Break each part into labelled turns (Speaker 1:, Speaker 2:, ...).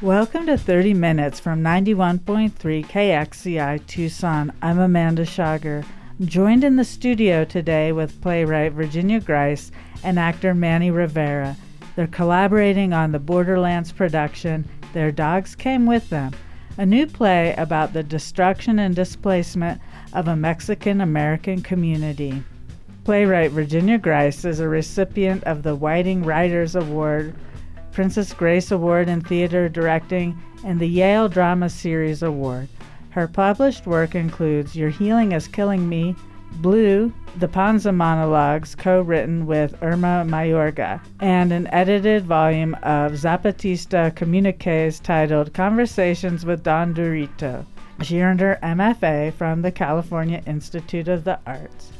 Speaker 1: Welcome to 30 Minutes from 91.3 KXCI Tucson. I'm Amanda Schager. Joined in the studio today with playwright Virginia Grise and actor Manny Rivera. They're collaborating on the Borderlands production, Their Dogs Came With Them, a new play about the destruction and displacement of a Mexican American community. Playwright Virginia Grise is a recipient of the Whiting Writers Award Princess Grace Award in Theater Directing, and the Yale Drama Series Award. Her published work includes Your Healing is Killing Me, Blue, the Panza Monologues, co written with Irma Mayorga, and an edited volume of Zapatista communiques titled Conversations with Don Durito. She earned her MFA from the California Institute of the Arts.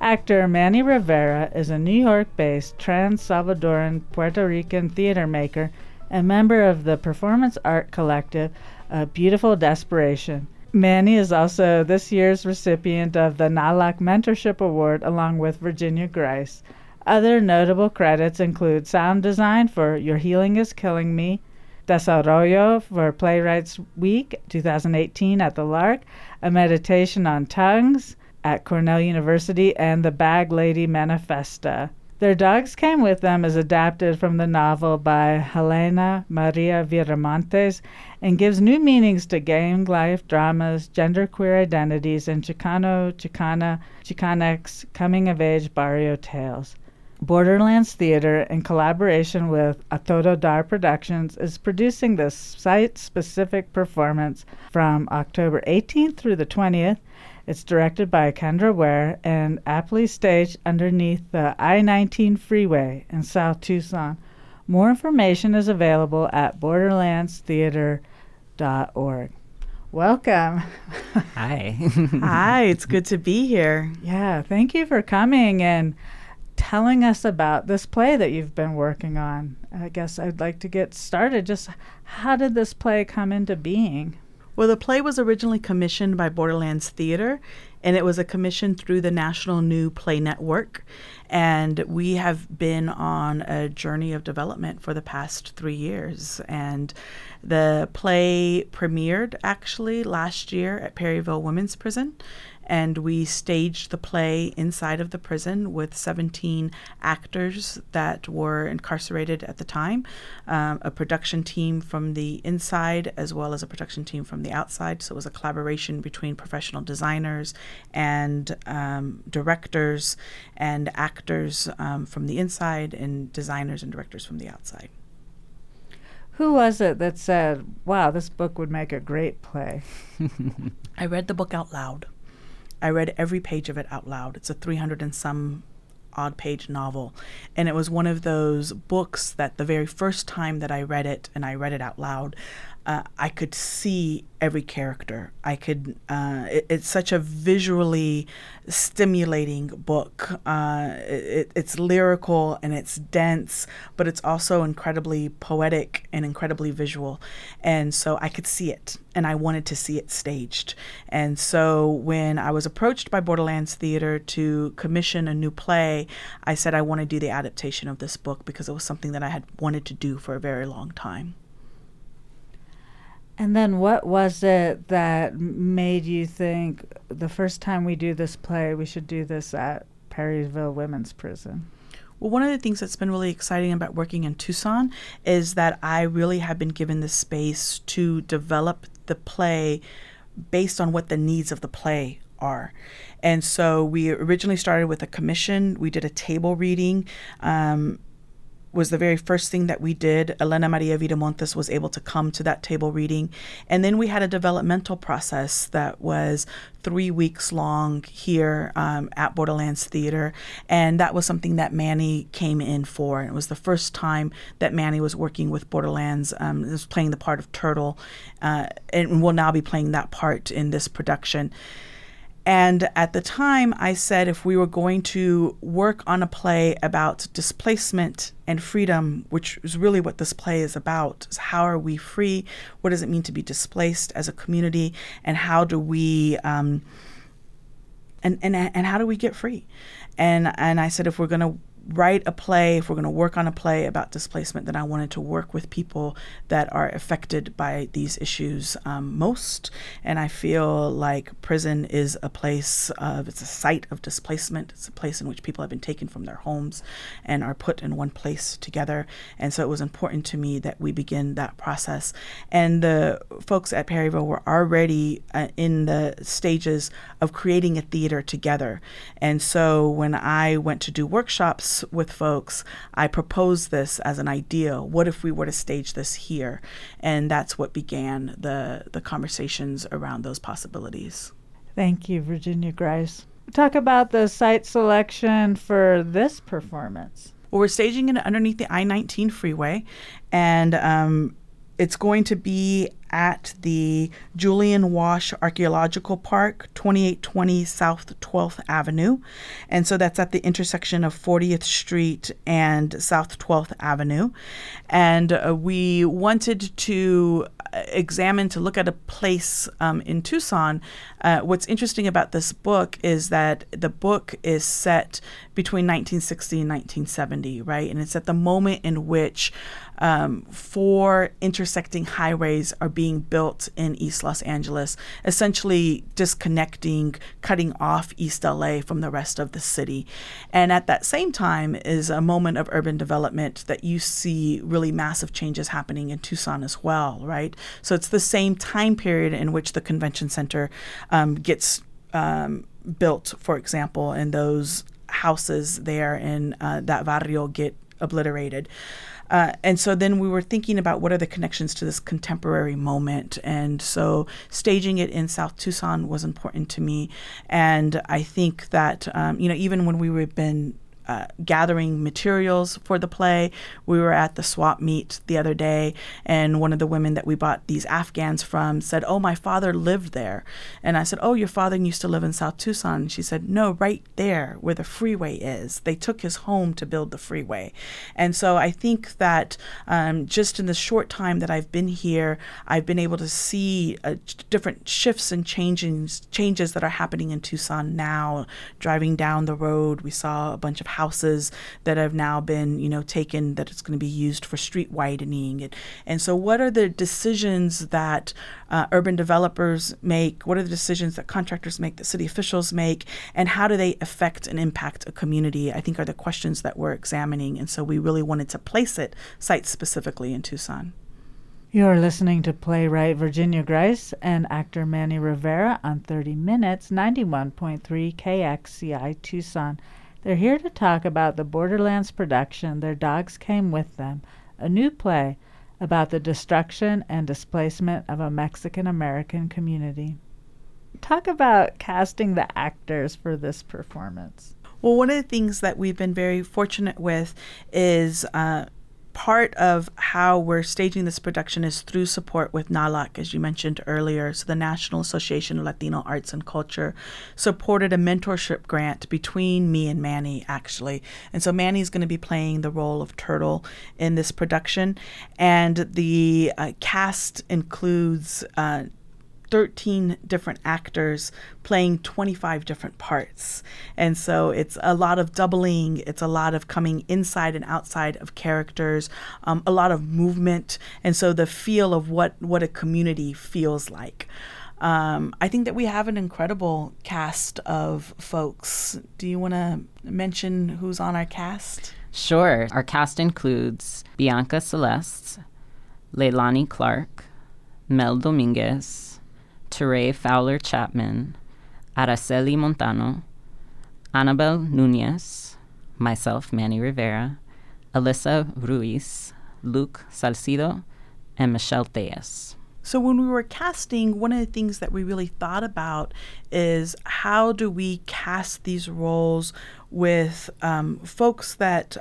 Speaker 1: Actor Manny Rivera is a New York based trans Salvadoran Puerto Rican theater maker and member of the performance art collective A Beautiful Desperation. Manny is also this year's recipient of the NALAC Mentorship Award along with Virginia Grise. Other notable credits include sound design for Your Healing is Killing Me, Desarrollo for Playwrights Week 2018 at the Lark, a meditation on tongues, at Cornell University and the Bag Lady Manifesta. Their Dogs Came With Them is adapted from the novel by Helena Maria Viramontes and gives new meanings to gang life dramas, genderqueer identities, and Chicano, Chicana, Chicanx coming of age barrio tales. Borderlands Theater, in collaboration with A Todo Dar Productions, is producing this site specific performance from October 18th through the 20th it's directed by Kendra Ware and aptly staged underneath the I 19 freeway in South Tucson. More information is available at borderlandstheater.org. Welcome.
Speaker 2: Hi.
Speaker 1: Hi, it's good to be here. Yeah, thank you for coming and telling us about this play that you've been working on. I guess I'd like to get started. Just how did this play come into being?
Speaker 3: Well, the play was originally commissioned by Borderlands Theater, and it was a commission through the National New Play Network. And we have been on a journey of development for the past three years. And the play premiered actually last year at Perryville Women's Prison and we staged the play inside of the prison with 17 actors that were incarcerated at the time, um, a production team from the inside as well as a production team from the outside. So it was a collaboration between professional designers and um, directors and actors um, from the inside and designers and directors from the outside.
Speaker 1: Who was it that said, wow, this book would make a great play?
Speaker 3: I read the book out loud. I read every page of it out loud. It's a 300 and some odd page novel. And it was one of those books that the very first time that I read it and I read it out loud, uh, I could see every character. I could. Uh, it, it's such a visually stimulating book. Uh, it, it's lyrical and it's dense, but it's also incredibly poetic and incredibly visual. And so I could see it, and I wanted to see it staged. And so when I was approached by Borderlands Theater to commission a new play, I said I want to do the adaptation of this book because it was something that I had wanted to do for a very long time.
Speaker 1: And then what was it that made you think the first time we do this play, we should do this at Perryville Women's Prison?
Speaker 3: Well, one of the things that's been really exciting about working in Tucson is that I really have been given the space to develop the play based on what the needs of the play are. And so we originally started with a commission. We did a table reading. Um, was the very first thing that we did. Helena Maria Viramontes was able to come to that table reading. And then we had a developmental process that was three weeks long here um, at Borderlands Theater. And that was something that Manny came in for. And it was the first time that Manny was working with Borderlands. Um, was playing the part of Turtle uh, and will now be playing that part in this production. And at the time, I said if we were going to work on a play about displacement and freedom, which is really what this play is about, is how are we free? What does it mean to be displaced as a community? And how do we um, and, and and how do we get free? And and I said if we're going to write a play, if we're going to work on a play about displacement, then I wanted to work with people that are affected by these issues um, most. And I feel like prison is a place of, it's a site of displacement. It's a place in which people have been taken from their homes and are put in one place together. And so it was important to me that we begin that process. And the folks at Perryville were already uh, in the stages of creating a theater together. And so when I went to do workshops with folks, I proposed this as an idea. What if we were to stage this here? And that's what began the, the conversations around those possibilities.
Speaker 1: Thank you, Virginia Grise. Talk about the site selection for this performance.
Speaker 3: Well, we're staging it underneath the I 19 freeway, and um, it's going to be at the Julian Wash Archaeological Park, 2820 South 12th Avenue. And so that's at the intersection of 40th Street and South 12th Avenue. And uh, we wanted to uh, examine, to look at a place um, in Tucson. Uh, what's interesting about this book is that the book is set between 1960 and 1970, right? And it's at the moment in which um, four intersecting highways are being built in East Los Angeles, essentially disconnecting, cutting off East LA from the rest of the city. And at that same time is a moment of urban development that you see really massive changes happening in Tucson as well, right? So it's the same time period in which the convention center um, gets um, built, for example, and those houses there in uh, that barrio get obliterated. Uh, and so then we were thinking about what are the connections to this contemporary moment. And so staging it in South Tucson was important to me. And I think that, um, you know, even when we were been uh, gathering materials for the play. We were at the swap meet the other day, and one of the women that we bought these Afghans from said, Oh, my father lived there. And I said, Oh, your father used to live in South Tucson. She said, No, right there where the freeway is. They took his home to build the freeway. And so I think that um, just in the short time that I've been here, I've been able to see uh, different shifts and changes, changes that are happening in Tucson now. Driving down the road, we saw a bunch of houses that have now been, you know, taken that it's going to be used for street widening. And, and so, what are the decisions that uh, urban developers make? What are the decisions that contractors make, that city officials make? And how do they affect and impact a community? I think are the questions that we're examining. And so, we really wanted to place it site specifically in Tucson.
Speaker 1: You're listening to playwright Virginia Grise and actor Manny Rivera on 30 Minutes, 91.3 KXCI Tucson. They're here to talk about the Borderlands production Their Dogs Came With Them, a new play about the destruction and displacement of a Mexican American community. Talk about casting the actors for this performance.
Speaker 3: Well, one of the things that we've been very fortunate with is uh, part of how we're staging this production is through support with NALAC, as you mentioned earlier. So, the National Association of Latino Arts and Culture supported a mentorship grant between me and Manny, actually. And so, Manny's going to be playing the role of Turtle in this production. And the uh, cast includes uh, 13 different actors playing 25 different parts. And so it's a lot of doubling, it's a lot of coming inside and outside of characters, um, a lot of movement, and so the feel of what, what a community feels like. Um, I think that we have an incredible cast of folks. Do you want to mention who's on our cast?
Speaker 2: Sure. Our cast includes Bianca Celeste, Leilani Clark, Mel Dominguez, Teray Fowler Chapman, Araceli Montano, Annabel Nunez, myself, Manny Rivera, Alyssa Ruiz, Luke Salcido, and Michelle Theas.
Speaker 3: So, when we were casting, one of the things that we really thought about is how do we cast these roles with um, folks that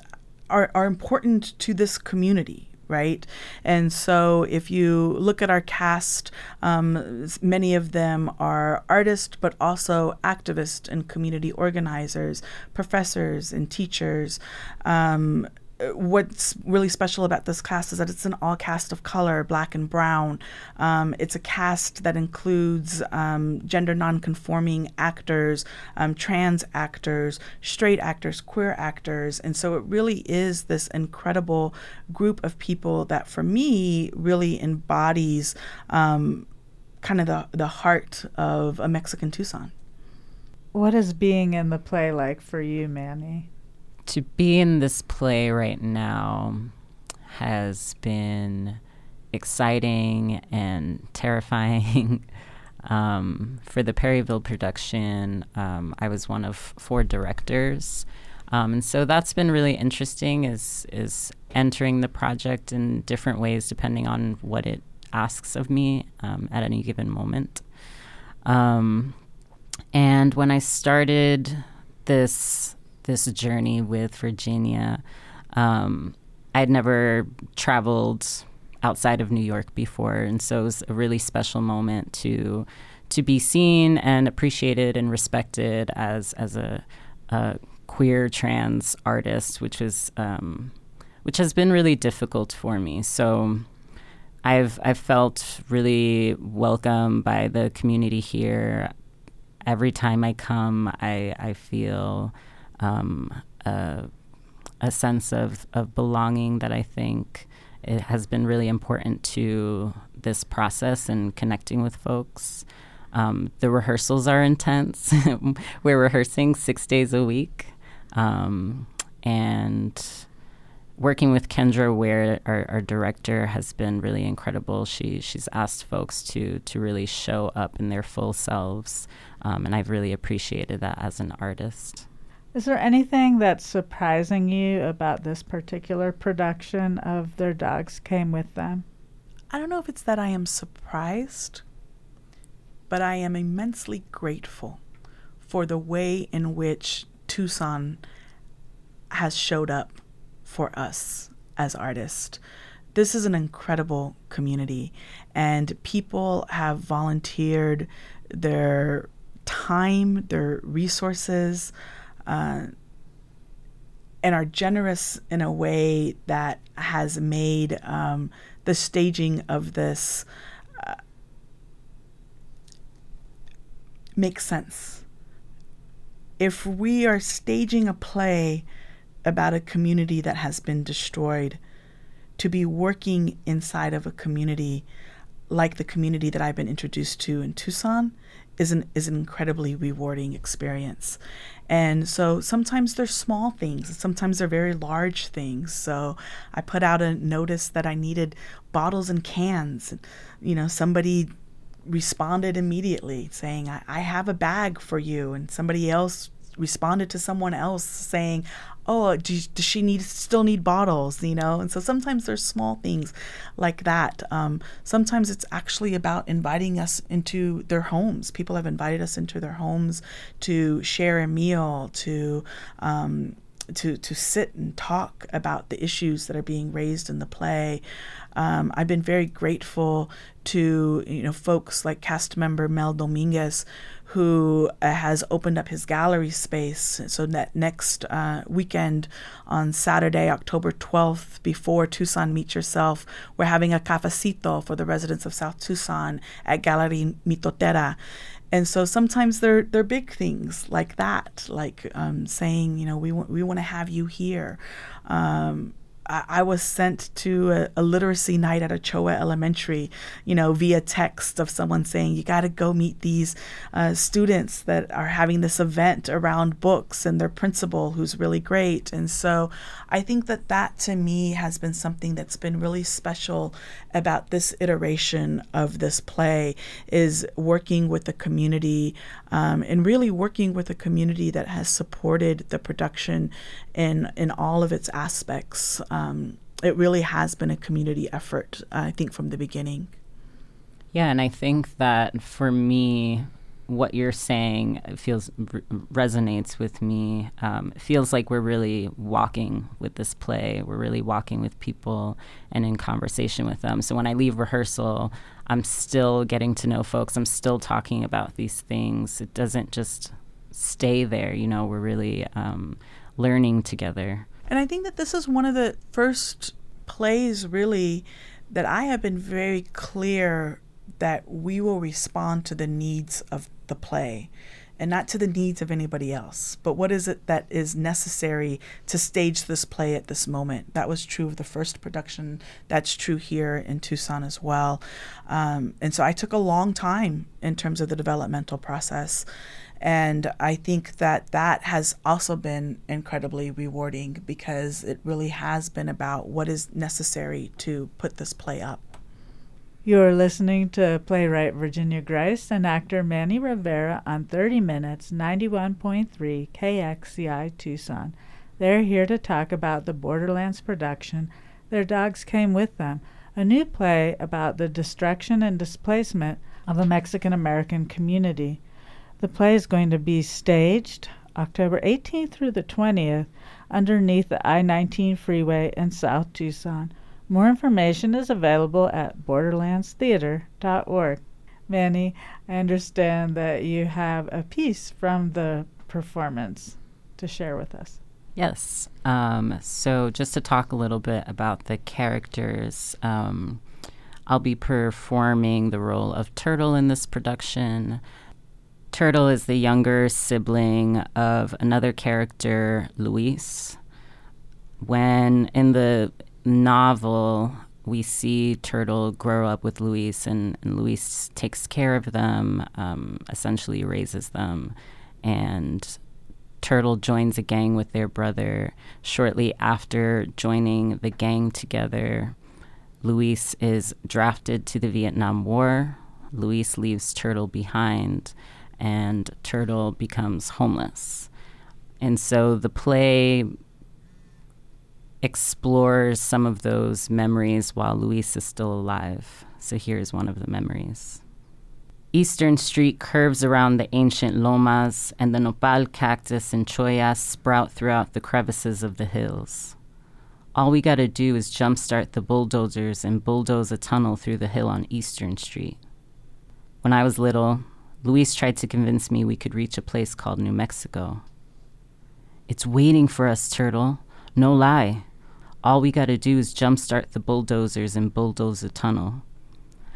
Speaker 3: are, are important to this community, right? And so if you look at our cast, um, many of them are artists, but also activists and community organizers, professors and teachers. Um, what's really special about this cast is that it's an all cast of color, black and brown. Um, it's a cast that includes um, gender nonconforming actors, um, trans actors, straight actors, queer actors. And so it really is this incredible group of people that, for me, really embodies um, kind of the, the heart of a Mexican Tucson.
Speaker 1: What is being in the play like for you, Manny?
Speaker 2: To be in this play right now has been exciting and terrifying. um, for the Perryville production, um, I was one of four directors. Um, and so that's been really interesting is is entering the project in different ways depending on what it asks of me um, at any given moment. Um, and when I started this this journey with Virginia. Um, I'd never traveled outside of New York before, and so it was a really special moment to to be seen and appreciated and respected as as a, a queer trans artist, which was um, which has been really difficult for me. So. I've I've felt really welcome by the community here. Every time I come, I I feel um, a, a, sense of, of belonging that I think it has been really important to this process and connecting with folks. Um, the rehearsals are intense. We're rehearsing six days a week. Um, and working with Kendra Ware, our, our, director, has been really incredible. She she's asked folks to to really show up in their full selves, um, and I've really appreciated that as an artist.
Speaker 1: Is there anything that's surprising you about this particular production of Their Dogs Came With Them?
Speaker 3: I don't know if it's that I am surprised, but I am immensely grateful for the way in which Tucson has showed up for us as artists. This is an incredible community, and people have volunteered their time, their resources, uh, and are generous in a way that has made um, the staging of this uh, make sense. If we are staging a play about a community that has been destroyed, to be working inside of a community like the community that I've been introduced to in Tucson is an is an incredibly rewarding experience. And so sometimes they're small things, sometimes they're very large things. So I put out a notice that I needed bottles and cans. You know, somebody responded immediately saying, I, I have a bag for you. And somebody else responded to someone else saying, "Oh, does, does she need still need bottles?" You know, and so sometimes there's small things like that. Um, sometimes it's actually about inviting us into their homes. People have invited us into their homes to share a meal, to um, to to sit and talk about the issues that are being raised in the play. Um, I've been very grateful to you know folks like cast member Mel Dominguez, who uh, has opened up his gallery space. So that next uh, weekend on Saturday, October 12th, before Tucson Meet Yourself, we're having a cafecito for the residents of South Tucson at Gallery Mitotera and so sometimes they're they're big things like that, like um, saying, you know, we want we want to have you here. Um, I, was sent to a, a, literacy night at Ochoa Elementary, you know, via text of someone saying, you got to go meet these uh, students that are having this event around books and their principal, who's really great. And so I think that that to me has been something that's been really special about this iteration of this play is working with the community um, and really working with a community that has supported the production in in all of its aspects. Um, it really has been a community effort, I think, from the beginning.
Speaker 2: Yeah, and I think that for me, what you're saying feels r- resonates with me. Um, feels like we're really walking with this play. We're really walking with people and in conversation with them. So when I leave rehearsal, I'm still getting to know folks. I'm still talking about these things. It doesn't just stay there. You know, we're really um, learning together.
Speaker 3: And I think that this is one of the first plays, really, that I have been very clear that we will respond to the needs of the play and not to the needs of anybody else. But what is it that is necessary to stage this play at this moment? That was true of the first production. That's true here in Tucson as well. Um, and so I took a long time in terms of the developmental process. And I think that that has also been incredibly rewarding because it really has been about what is necessary to put this play up.
Speaker 1: You're listening to playwright Virginia Grise and actor Manny Rivera on 30 Minutes 91.3 KXCI Tucson. They're here to talk about the Borderlands production, Their Dogs Came With Them, a new play about the destruction and displacement of a Mexican American community. The play is going to be staged October 18th through the 20th underneath the I 19 freeway in South Tucson. More information is available at borderlandstheater.org. Manny, I understand that you have a piece from the performance to share with us.
Speaker 2: Yes. Um, so, just to talk a little bit about the characters, um, I'll be performing the role of Turtle in this production. Turtle is the younger sibling of another character, Luis. When in the novel, we see Turtle grow up with Luis, and, and Luis takes care of them, um, essentially raises them. And Turtle joins a gang with their brother. Shortly after joining the gang together, Luis is drafted to the Vietnam War. Luis leaves Turtle behind, and Turtle becomes homeless. And so the play explores some of those memories while Luis is still alive. So here's one of the memories. Eastern Street curves around the ancient lomas, and the nopal cactus and chollas sprout throughout the crevices of the hills. All we gotta do is jumpstart the bulldozers and bulldoze a tunnel through the hill on Eastern Street. When I was little, Luis tried to convince me we could reach a place called New Mexico. It's waiting for us, Turtle. No lie. All we gotta do is jumpstart the bulldozers and bulldoze a tunnel.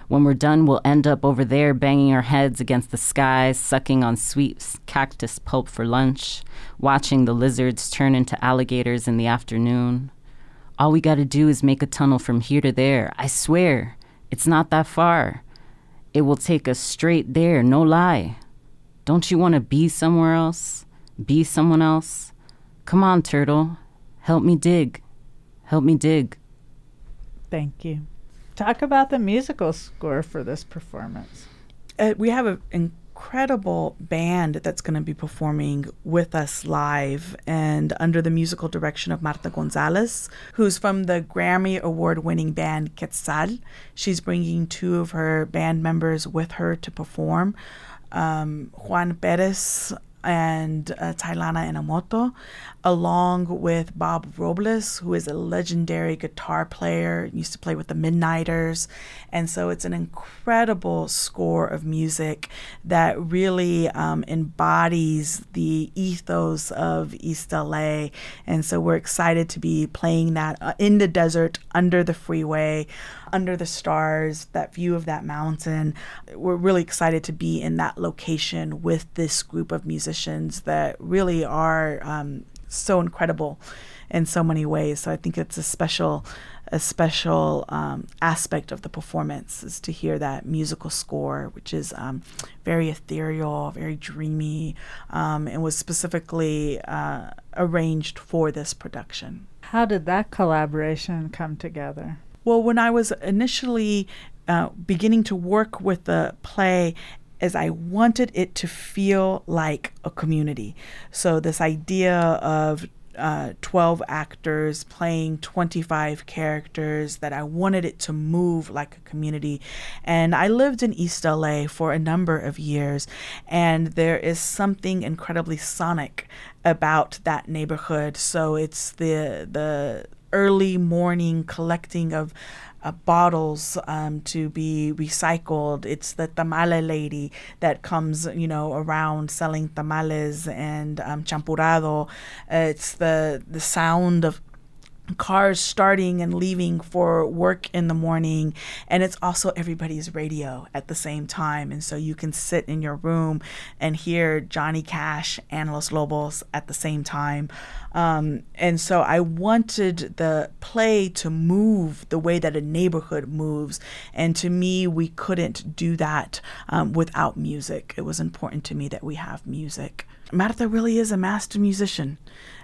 Speaker 2: When we're done, we'll end up over there banging our heads against the sky, sucking on sweet cactus pulp for lunch, watching the lizards turn into alligators in the afternoon. All we gotta do is make a tunnel from here to there. I swear, it's not that far. It will take us straight there, no lie. Don't you want to be somewhere else? Be someone else? Come on, turtle. Help me dig. Help me dig.
Speaker 1: Thank you. Talk about the musical score for this performance.
Speaker 3: Uh, we have an incredible band that's going to be performing with us live and under the musical direction of Marta Gonzalez, who's from the Grammy Award winning band Quetzal. She's bringing two of her band members with her to perform. Um, Juan Perez and uh, Tylana Enomoto, along with Bob Robles, who is a legendary guitar player, used to play with the Midnighters. And so it's an incredible score of music that really um, embodies the ethos of East LA. And so we're excited to be playing that uh, in the desert, under the freeway, under the stars, that view of that mountain. We're really excited to be in that location with this group of musicians that really are um, so incredible in so many ways. So I think it's a special, a special um, aspect of the performance is to hear that musical score, which is um, very ethereal, very dreamy, um, and was specifically uh, arranged for this production.
Speaker 1: How did that collaboration come together?
Speaker 3: Well, when I was initially uh, beginning to work with the play, as I wanted it to feel like a community. So, this idea of uh, 12 actors playing 25 characters that I wanted it to move like a community. And I lived in East LA for a number of years, and there is something incredibly sonic about that neighborhood. So it's the the early morning collecting of uh, bottles um, to be recycled. It's the tamale lady that comes, you know, around selling tamales and um, champurrado. it's the the sound of cars starting and leaving for work in the morning and it's also everybody's radio at the same time. And so you can sit in your room and hear johnny cash and los lobos at the same time. Um, and so i wanted the play to move the way that a neighborhood moves. And to me we couldn't do that um, without music. It was important to me that we have music marta really is a master musician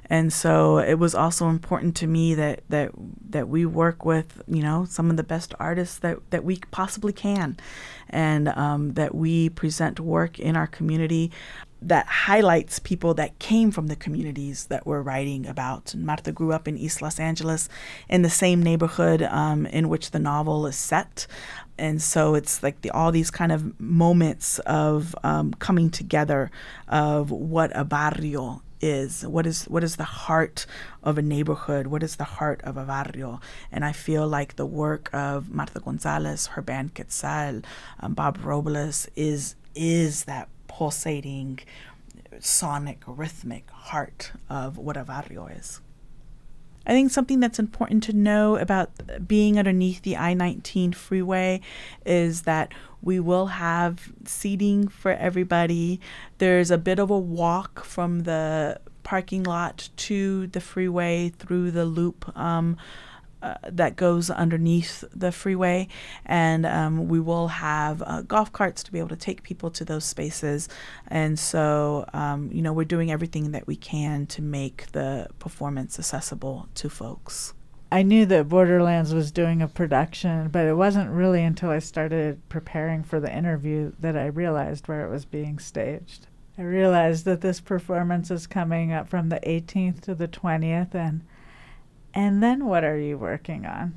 Speaker 3: and so it was also important to me that that that we work with you know some of the best artists that that we possibly can, and um, that we present work in our community that highlights people that came from the communities that we're writing about. And Marta grew up in East Los Angeles, in the same neighborhood um, in which the novel is set. And so it's like the, all these kind of moments of um, coming together of what a barrio is. What is what is the heart of a neighborhood? What is the heart of a barrio? And i feel like the work of marta gonzalez her band quetzal um, bob robles is is that pulsating sonic rhythmic heart of what a barrio is I think something that's important to know about being underneath the I 19 freeway is that we will have seating for everybody. There's a bit of a walk from the parking lot to the freeway through the loop. Um, uh, that goes underneath the freeway, and um, we will have uh, golf carts to be able to take people to those spaces. And so, um, you know, we're doing everything that we can to make the performance accessible to folks.
Speaker 1: I knew that Borderlands was doing a production, but it wasn't really until I started preparing for the interview that I realized where it was being staged. I realized that this performance is coming up from the 18th to the 20th, and and then what are you working on?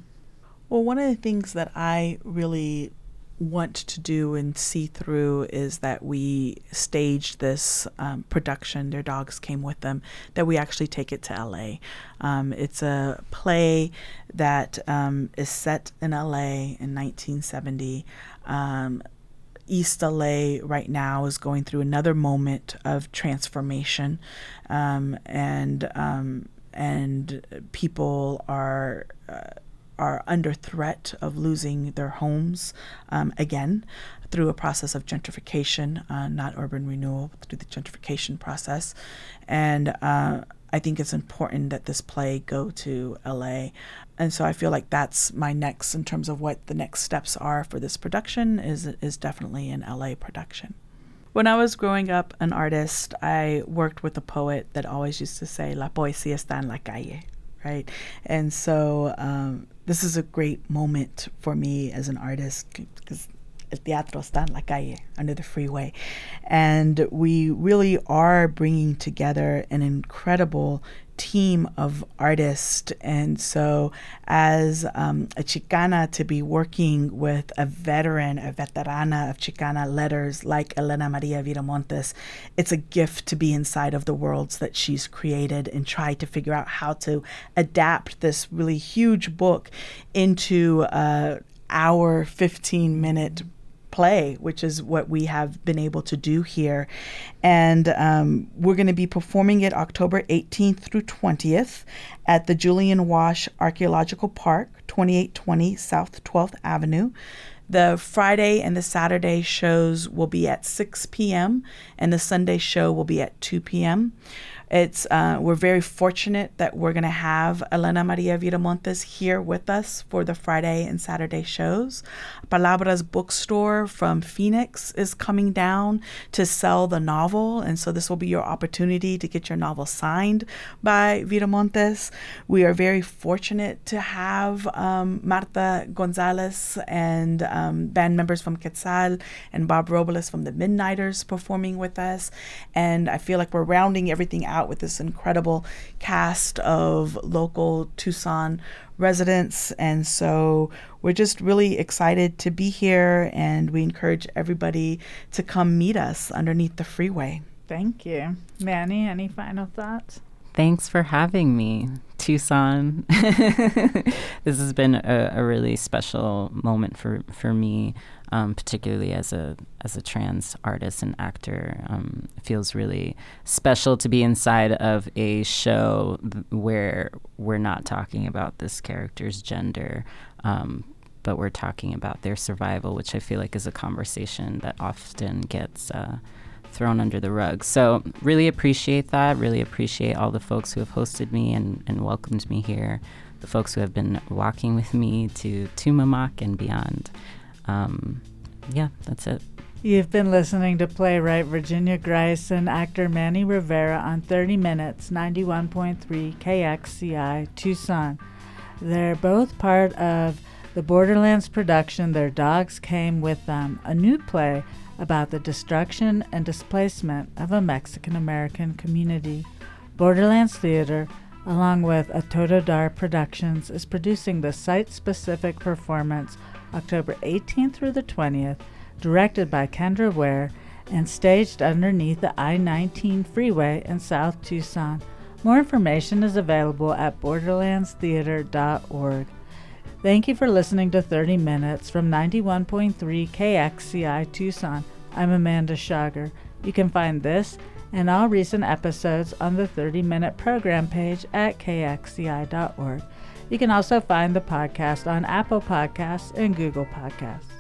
Speaker 3: Well, one of the things that I really want to do and see through is that we staged this um, production. Their dogs came with them. That we actually take it to LA. Um, it's a play that um, is set in LA in 1970. Um, East LA right now is going through another moment of transformation, um, and um, and people are uh, are under threat of losing their homes um, again through a process of gentrification, uh, not urban renewal, through the gentrification process. And uh, I think it's important that this play go to LA. And so I feel like that's my next in terms of what the next steps are for this production is is definitely an LA production. When I was growing up an artist, I worked with a poet that always used to say, La poesía está en la calle, right? And so um, this is a great moment for me as an artist because el teatro está en la calle, under the freeway. And we really are bringing together an incredible team of artists. And so, as um, a Chicana, to be working with a veteran, a veterana of Chicana letters like Helena Maria Viramontes, it's a gift to be inside of the worlds that she's created and try to figure out how to adapt this really huge book into a hour, 15 minute play, which is what we have been able to do here. And um, we're going to be performing it October 18th through 20th at the Julian Wash Archaeological Park, 2820 South 12th Avenue. The Friday and the Saturday shows will be at 6 p.m., and the Sunday show will be at 2 p.m. It's uh, we're very fortunate that we're going to have Helena Maria Viramontes here with us for the Friday and Saturday shows. Palabras Bookstore from Phoenix is coming down to sell the novel, and so this will be your opportunity to get your novel signed by Viramontes. We are very fortunate to have um, Marta Gonzalez and um, band members from Quetzal and Bob Robles from the Midnighters performing with us, and I feel like we're rounding everything out out with this incredible cast of local Tucson residents. And so we're just really excited to be here, and we encourage everybody to come meet us underneath the freeway.
Speaker 1: Thank you. Manny, any final thoughts?
Speaker 2: Thanks for having me, Tucson. this has been a, a, really special moment for, for me, um, particularly as a as a trans artist and actor. Um, feels really special to be inside of a show th- where we're not talking about this character's gender, um, but we're talking about their survival, which I feel like is a conversation that often gets. Uh, thrown under the rug. So, really appreciate that. Really appreciate all the folks who have hosted me and, and welcomed me here, the folks who have been walking with me to Tumamoc and beyond. Um, yeah, that's it.
Speaker 1: You've been listening to playwright Virginia Grise and actor Manny Rivera on 30 Minutes, 91.3 KXCI, Tucson. They're both part of the Borderlands production Their Dogs Came With Them, a new play about the destruction and displacement of a Mexican American community. Borderlands Theater, along with A Todo Dar Productions, is producing the site specific performance October 18th through the 20th, directed by Kendra Ware and staged underneath the I 19 freeway in South Tucson. More information is available at borderlandstheater.org. Thank you for listening to 30 Minutes from 91.3 KXCI Tucson. I'm Amanda Schager. You can find this and all recent episodes on the 30 Minute program page at kxci.org. You can also find the podcast on Apple Podcasts and Google Podcasts.